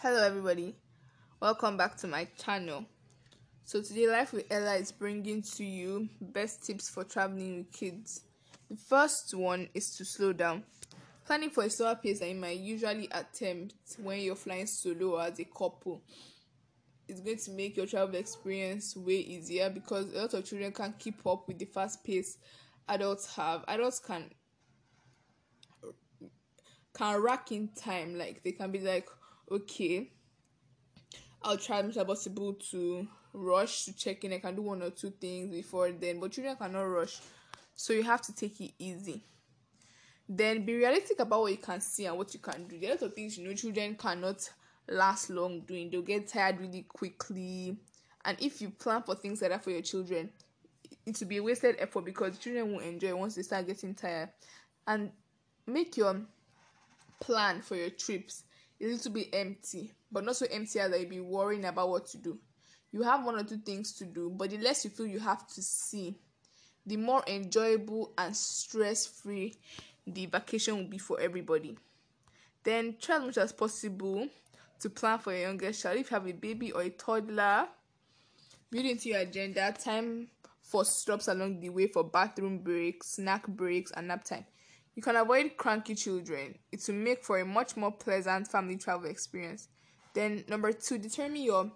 Hello, everybody. Welcome back to my channel. So, today, Life with Ella is bringing to you best tips for traveling with kids. The first one is to slow down. Planning for a slower pace than you might usually attempt when you're flying solo or as a couple is going to make your travel experience way easier because a lot of children can't keep up with the fast pace adults have. Adults can can rack in time like they can be like okay. I'll try as possible to rush to check in. I can do one or two things before then but children cannot rush. So you have to take it easy. Then be realistic about what you can see and what you can do. There are a lot of things you know children cannot last long doing. They'll get tired really quickly. And if you plan for things like that for your children it will be a wasted effort because children won't enjoy once they start getting tired. And make your plan for your trips a little bit empty, but not so empty that you'll be worrying about what to do. You have one or two things to do, but the less you feel you have to see, the more enjoyable and stress free the vacation will be for everybody. Then try as much as possible to plan for your youngest child. If you have a baby or a toddler, build into your agenda time for stops along the way for bathroom breaks, snack breaks, and nap time. You can avoid cranky children. It will make for a much more pleasant family travel experience. Then, number two, determine your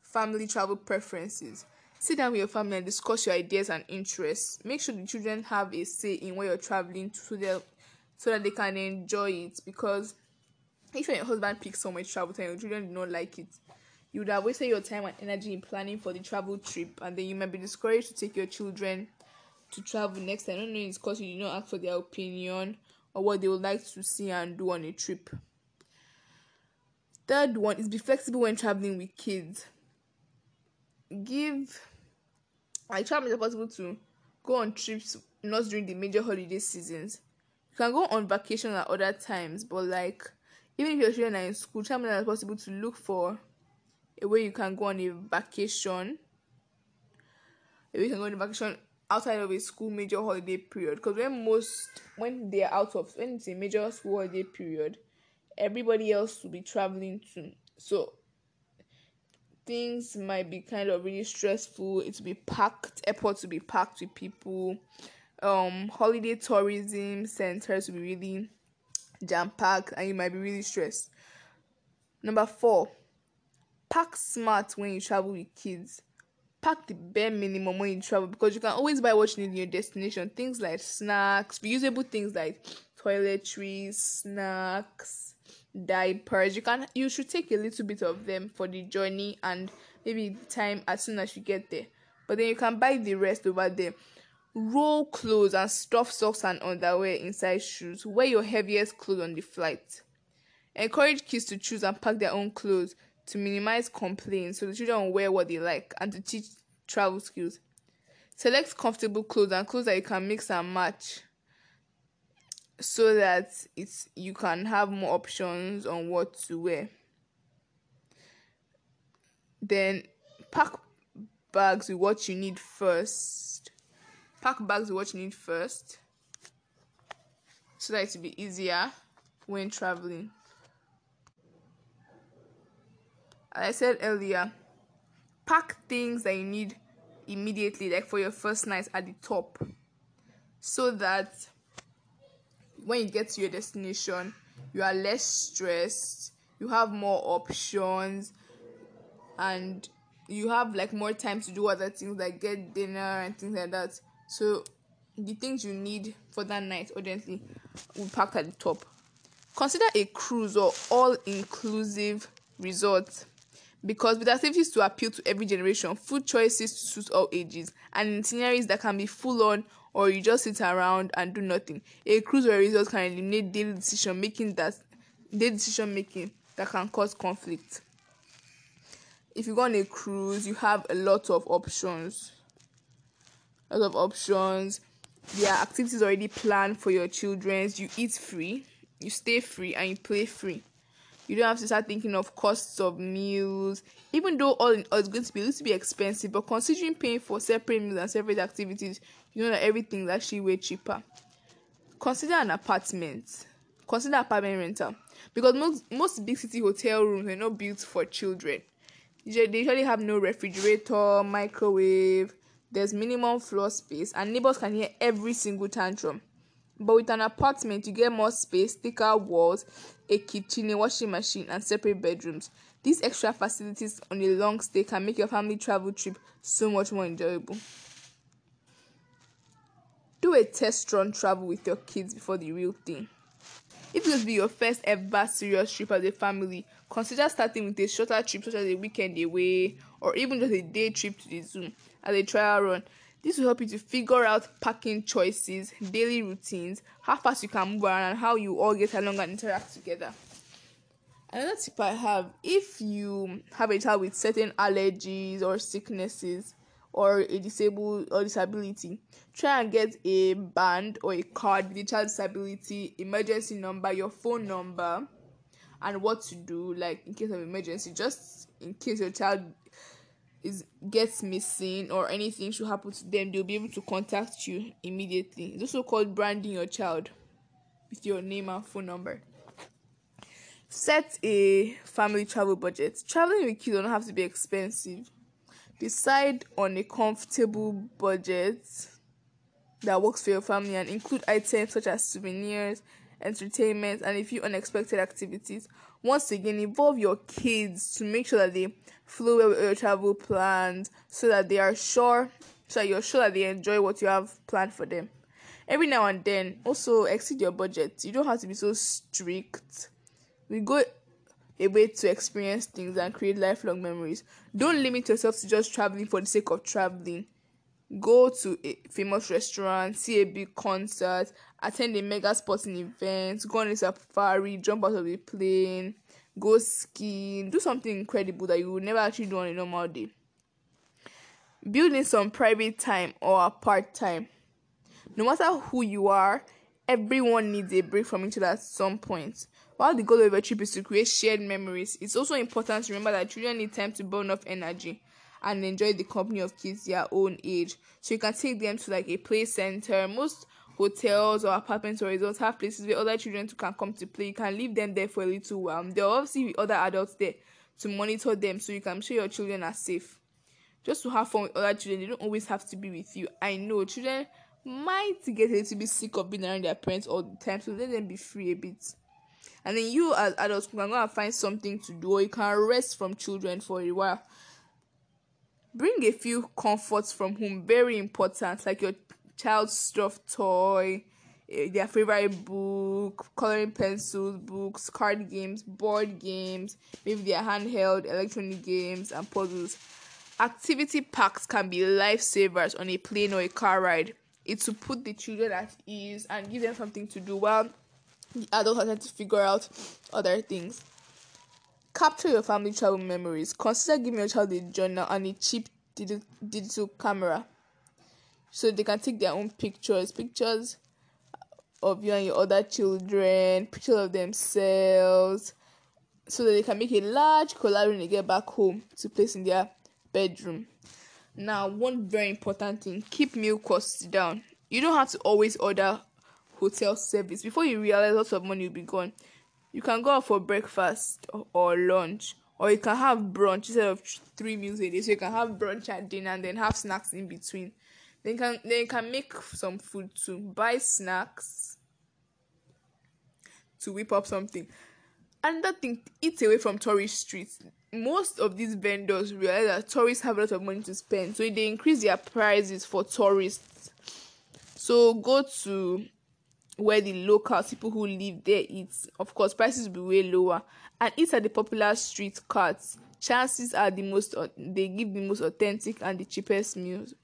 family travel preferences. Sit down with your family and discuss your ideas and interests. Make sure the children have a say in where you're traveling to so, that, so that they can enjoy it. Because if your husband picks so much travel time, your children do not like it. You would have wasted your time and energy in planning for the travel trip, and then you might be discouraged to take your children to travel next time. I don't know it's because you did not ask for their opinion or what they would like to see and do on a trip. Third one is be flexible when traveling with kids. Give I try as possible to go on trips not during the major holiday seasons. You can go on vacation at other times, but like even if your children are in school, try as possible to look for a way you can go on a vacation. A way you can go on a vacation outside of a school major holiday period. Because when most when they're out of when it's a major school holiday period everybody else will be traveling too. So things might be kind of really stressful. It will be packed airports will be packed with people. Um holiday tourism centers will be really jam packed and you might be really stressed. Number four pack smart when you travel with kids pack the bare minimum when you travel because you can always buy what you need in your destination. Things like snacks, reusable things like toiletries, snacks, diapers. You can you should take a little bit of them for the journey and maybe time as soon as you get there. But then you can buy the rest over there. Roll clothes and stuff socks and underwear inside shoes. Wear your heaviest clothes on the flight. Encourage kids to choose and pack their own clothes to minimize complaints so the children will wear what they like and to teach travel skills. Select comfortable clothes and clothes that you can mix and match so that it's you can have more options on what to wear. Then pack bags with what you need first. Pack bags with what you need first so that it will be easier when traveling. I said earlier, pack things that you need immediately, like for your first night at the top, so that when you get to your destination, you are less stressed, you have more options, and you have like more time to do other things like get dinner and things like that. So the things you need for that night urgently will pack at the top. Consider a cruise or all inclusive resort because with activities to appeal to every generation, food choices to suit all ages, and itineraries that can be full on or you just sit around and do nothing, a cruise or a resort can eliminate daily decision making that daily decision making that can cause conflict. If you go on a cruise, you have a lot of options. A lot of options. There are activities already planned for your children. You eat free, you stay free, and you play free you don't have to start thinking of costs of meals even though all in all is going to be a little bit expensive but considering paying for separate meals and separate activities you know that everything is actually way cheaper consider an apartment consider apartment rental because most most big city hotel rooms are not built for children. They usually have no refrigerator, microwave. There's minimum floor space, and neighbors can hear every single tantrum. But with an apartment, you get more space, thicker walls, a kitchen, a washing machine, and separate bedrooms. These extra facilities on a long stay can make your family travel trip so much more enjoyable. Do a test run travel with your kids before the real thing. If this be your first ever serious trip as a family, consider starting with a shorter trip such as a weekend away or even just a day trip to the zoo as a trial run. This will help you to figure out packing choices, daily routines, how fast you can move around, and how you all get along and interact together. Another tip I have if you have a child with certain allergies or sicknesses or a disabled or disability, try and get a band or a card with the child disability, emergency number, your phone number, and what to do, like in case of emergency, just in case your child is gets missing or anything should happen to them, they'll be able to contact you immediately. It's also called branding your child with your name and phone number. Set a family travel budget. Traveling with kids don't have to be expensive. Decide on a comfortable budget that works for your family and include items such as souvenirs, entertainment, and a few unexpected activities. Once again, involve your kids to make sure that they flow well with your travel plans so that they are sure, so that you're sure that they enjoy what you have planned for them. Every now and then, also exceed your budget. You don't have to be so strict. We go a way to experience things and create lifelong memories. Don't limit yourself to just traveling for the sake of traveling go to a famous restaurant, see a big concert, attend a mega sporting event, go on a safari, jump out of a plane, go skiing, do something incredible that you would never actually do on a normal day. Building some private time or part time. No matter who you are, everyone needs a break from each other at some point. While the goal of a trip is to create shared memories, it's also important to remember that children need time to burn off energy and enjoy the company of kids their own age. So you can take them to like a play center. Most hotels or apartments or resorts have places where other children can come to play. You can leave them there for a little while. There are obviously other adults there to monitor them so you can show your children are safe. Just to have fun with other children, they don't always have to be with you. I know children might get a little bit sick of being around their parents all the time, so let them be free a bit. And then you as adults can go and find something to do, or you can rest from children for a while bring a few comforts from home very important like your child's stuffed toy. Eh, their favorite book coloring pencils books card games board games maybe their handheld electronic games and puzzles. Activity packs can be lifesavers on a plane or a car ride. It will put the children at ease and give them something to do while the adults trying to figure out other things. Capture your family travel memories. Consider giving your child a journal and a cheap digital camera so they can take their own pictures pictures of you and your other children pictures of themselves so that they can make a large collage when they get back home to place in their bedroom now one very important thing keep meal costs down you don't have to always order hotel service before you realize lots of money will be gone you can go out for breakfast or, lunch, or you can have brunch instead of three meals a day. So you can have brunch at dinner and then have snacks in between. Then you can then can make some food to Buy snacks to whip up something. Another thing, eat away from tourist streets. Most of these vendors realize that tourists have a lot of money to spend, so they increase their prices for tourists. So go to where the locals, people who live there, eat. Of course, prices will be way lower. And eat at the popular street carts. Chances are the most they give the most authentic and the cheapest meals.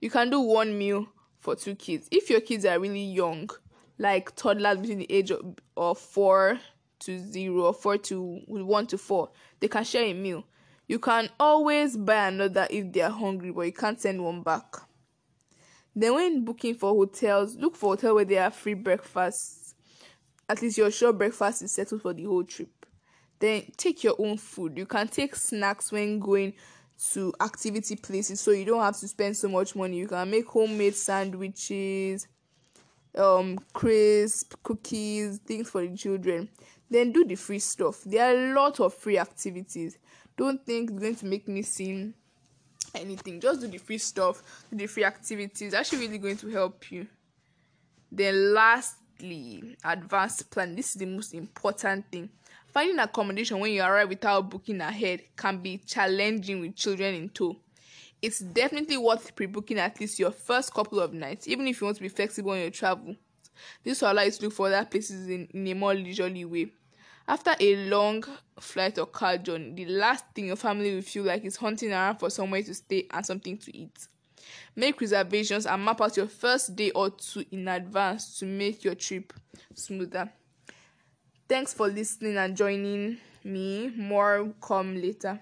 You can do one meal for two kids. If your kids are really young, like toddlers between the age of, of four to zero or four to one to four, they can share a meal. You can always buy another if they are hungry, but you can't send one back. Then when booking for hotels, look for hotel where they have free breakfast. At least you're sure breakfast is settled for the whole trip. Then take your own food. You can take snacks when going to activity places so you don't have to spend so much money. You can make homemade sandwiches, um crisp cookies things for the children. Then do the free stuff. There are a lot of free activities. Don't think it's going to make me seem anything. Just do the free stuff do the free activities. Actually really going to help you. Then lastly advanced plan. This is the most important thing finding accommodation when you arrive without booking ahead can be challenging with children in tow it's definitely worth pre-booking at least your first couple of nights even if you want to be flexible on your travel. This will allow you to look for other places in, in a more leisurely way. After a long flight or car journey the last thing your family will feel like is hunting around for somewhere to stay and something to eat. Make reservations and map out your first day or two in advance to make your trip smoother thanks for listening and joining me. More come later